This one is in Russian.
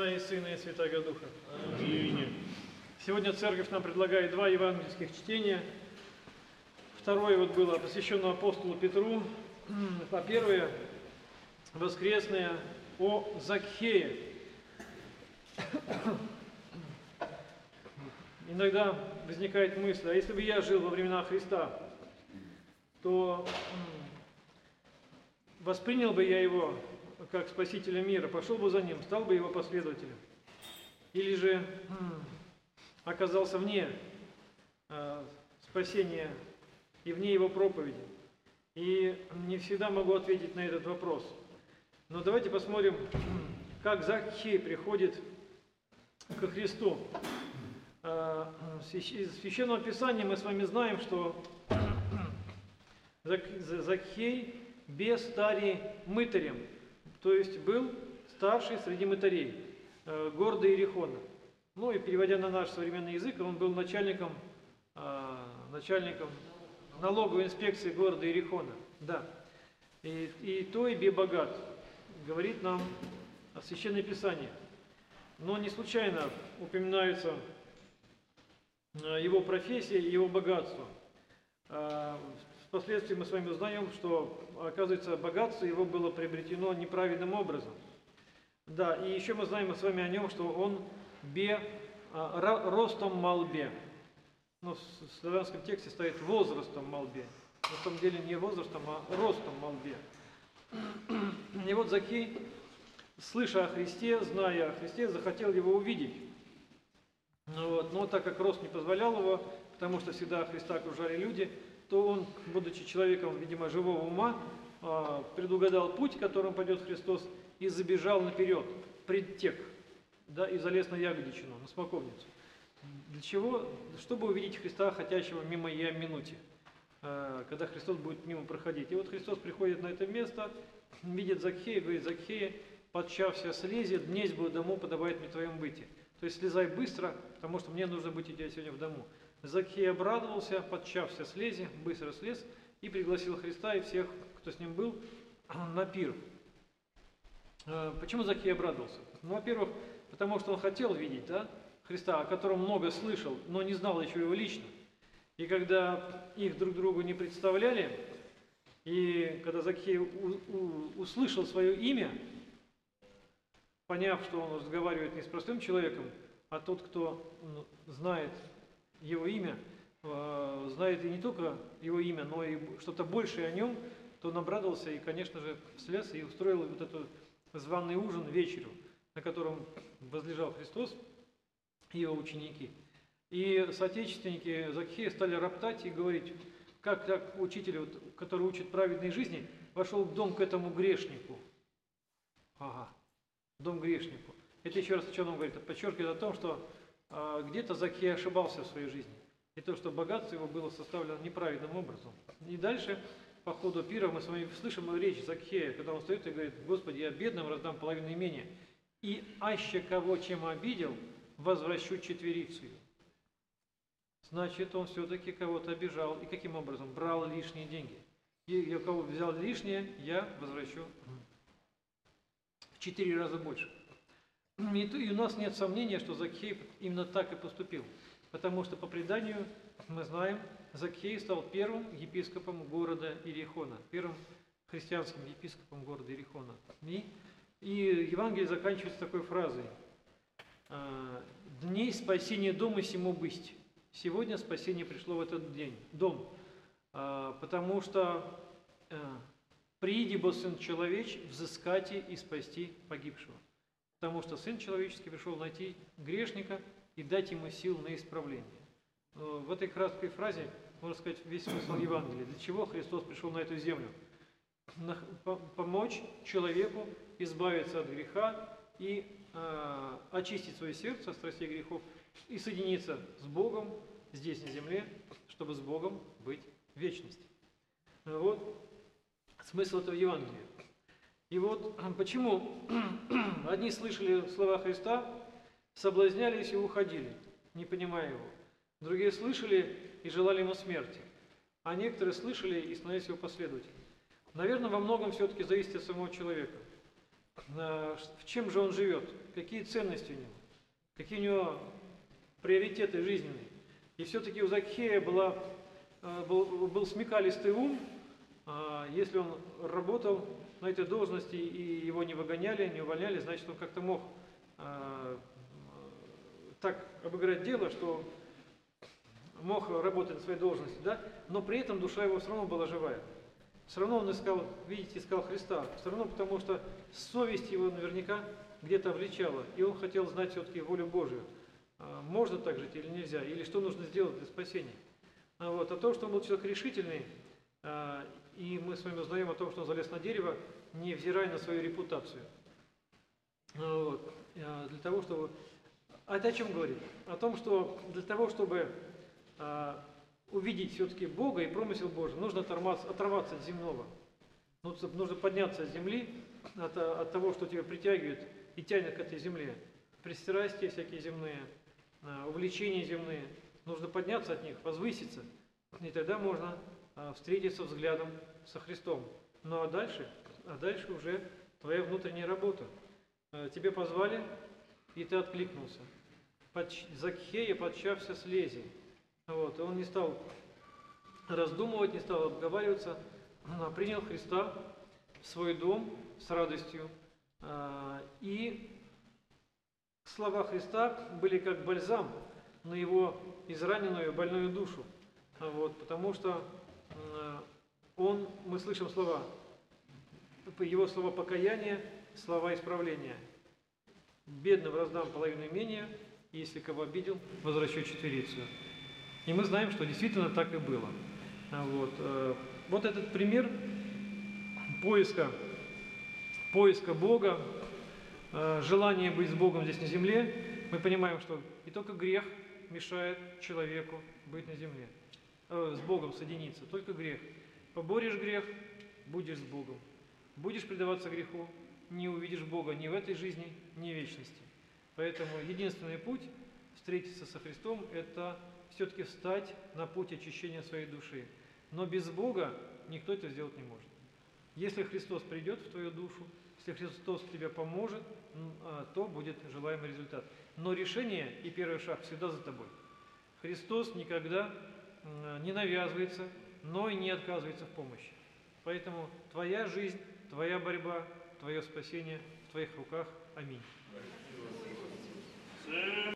Отца и Сына и Святаго Духа. Аминь. Сегодня Церковь нам предлагает два евангельских чтения. Второе вот было посвящено апостолу Петру, а первое воскресное о Закхее. Иногда возникает мысль, а если бы я жил во времена Христа, то воспринял бы я его как спасителя мира, пошел бы за ним, стал бы его последователем. Или же оказался вне э, спасения и вне его проповеди. И не всегда могу ответить на этот вопрос. Но давайте посмотрим, как Закхей приходит ко Христу. Э, из Священного Писания мы с вами знаем, что Закхей без стари мытарем, то есть был старший среди мытарей э, города Иерихона. Ну и переводя на наш современный язык, он был начальником, э, начальником налоговой инспекции города Иерихона. Да. И, и то и би богат, говорит нам Священное Писание. Но не случайно упоминаются э, его профессия и его богатство. Впоследствии мы с вами узнаем, что, оказывается, богатство его было приобретено неправильным образом. Да, и еще мы знаем с вами о нем, что он бе, а, ростом малбе. Ну, в славянском тексте стоит возрастом малбе. На самом деле не возрастом, а ростом малбе. И вот Закей, слыша о Христе, зная о Христе, захотел его увидеть. Ну вот, но так как рост не позволял его, потому что всегда Христа окружали люди, то он, будучи человеком, видимо, живого ума, а, предугадал путь, которым пойдет Христос, и забежал наперед, предтек, да, и залез на ягодичину, на смоковницу. Для чего? Чтобы увидеть Христа, хотящего мимо я минуте, а, когда Христос будет мимо проходить. И вот Христос приходит на это место, видит Закхея, говорит, Закхея, подчався слези, днесь бы дому подавает мне твоем быте. То есть слезай быстро, потому что мне нужно быть у тебя сегодня в дому. Закхей обрадовался, подчався слези, быстро слез и пригласил Христа и всех, кто с ним был, на пир. Э, почему Закхей обрадовался? Ну, во-первых, потому что он хотел видеть да, Христа, о котором много слышал, но не знал еще его лично. И когда их друг другу не представляли, и когда Закхей услышал свое имя, поняв, что он разговаривает не с простым человеком, а тот, кто знает его имя, э, знает и не только его имя, но и что-то большее о нем, то он обрадовался и, конечно же, слез и устроил вот этот званый ужин вечеру, на котором возлежал Христос и его ученики. И соотечественники Закхея стали роптать и говорить, как так учитель, вот, который учит праведной жизни, вошел в дом к этому грешнику. Ага, дом грешнику. Это еще раз о чем он говорит? Подчеркивает о том, что где-то Закхей ошибался в своей жизни. И то, что богатство его было составлено неправильным образом. И дальше, по ходу пира, мы с вами слышим речь Закхея, когда он стоит и говорит, Господи, я бедным раздам половину имения. И аще кого чем обидел, возвращу четверицу. Значит, он все-таки кого-то обижал. И каким образом? Брал лишние деньги. И я кого взял лишнее, я возвращу в четыре раза больше. И у нас нет сомнения, что Закхей именно так и поступил. Потому что по преданию мы знаем, Закхей стал первым епископом города Ирихона, первым христианским епископом города Ирихона. И, и Евангелие заканчивается такой фразой. «А, «Дней спасения дома сему быть». Сегодня спасение пришло в этот день, дом. А, потому что э, «Прииди, бо Сын Человеч, взыскать и спасти погибшего» потому что Сын Человеческий пришел найти грешника и дать ему сил на исправление. Э, в этой краткой фразе можно сказать весь смысл Евангелия. Для чего Христос пришел на эту землю? Помочь человеку избавиться от греха и э, очистить свое сердце от страстей грехов и соединиться с Богом здесь, на земле, чтобы с Богом быть в вечности. Вот смысл этого Евангелия. И вот почему одни слышали слова Христа, соблазнялись и уходили, не понимая его. Другие слышали и желали ему смерти. А некоторые слышали и становились его последователями. Наверное, во многом все-таки зависит от самого человека. ш- в чем же он живет, какие ценности у него, какие у него приоритеты жизненные. И все-таки у Закхея была, э, был, был смекалистый ум, а если он работал на этой должности и его не выгоняли, не увольняли, значит он как-то мог э, так обыграть дело, что мог работать на своей должности, да, но при этом душа его все равно была живая. Все равно он искал, видите, искал Христа. Все равно потому, что совесть его наверняка где-то обличала, и он хотел знать все-таки волю Божию. А, Можно так жить или нельзя, или что нужно сделать для спасения. А Вот. А то, что он был человек решительный, а, и мы с вами узнаем о том, что он залез на дерево, невзирая на свою репутацию. А, Вот. А, Для того, чтобы... А это о чем говорит? О том, что для того, чтобы а, увидеть все-таки Бога и промысел Божий, нужно оторваться, от земного. Ну, нужно подняться от земли, от, а, того, что тебя притягивает и тянет к этой земле. Пристрастия всякие земные, а, увлечения земные. Нужно подняться от них, возвыситься. И тогда можно а, встретиться взглядом со Христом. Ну а дальше, а дальше уже твоя внутренняя работа. Э, Тебе позвали, и ты откликнулся. Подч- Закхея подчався слези. Вот, и он не стал раздумывать, не стал обговариваться, а принял Христа в свой дом с радостью. А, И слова Христа были как бальзам на его израненную больную душу. А Вот, потому что он, мы слышим слова, его слова покаяния, слова исправления. Бедным раздам половину имения, если кого обидел, возвращу четверицу. И мы знаем, что действительно так и было. А Вот, э, вот этот пример поиска, поиска Бога, э, желание быть с Богом здесь на земле, мы понимаем, что и только грех мешает человеку быть на земле, э, с Богом соединиться, только грех. Поборешь грех, будешь с Богом. Будешь предаваться греху, не увидишь Бога ни в этой жизни, ни в вечности. Поэтому единственный путь встретиться со Христом – это все-таки встать на путь очищения своей души. Но без Бога никто это сделать не может. Если Христос придет в твою душу, если Христос тебе поможет, а, то будет желаемый результат. Но решение и первый шаг всегда за тобой. Христос никогда не навязывается, но и не отказывается в помощи. Поэтому твоя жизнь, твоя борьба, твое спасение в твоих руках. Аминь.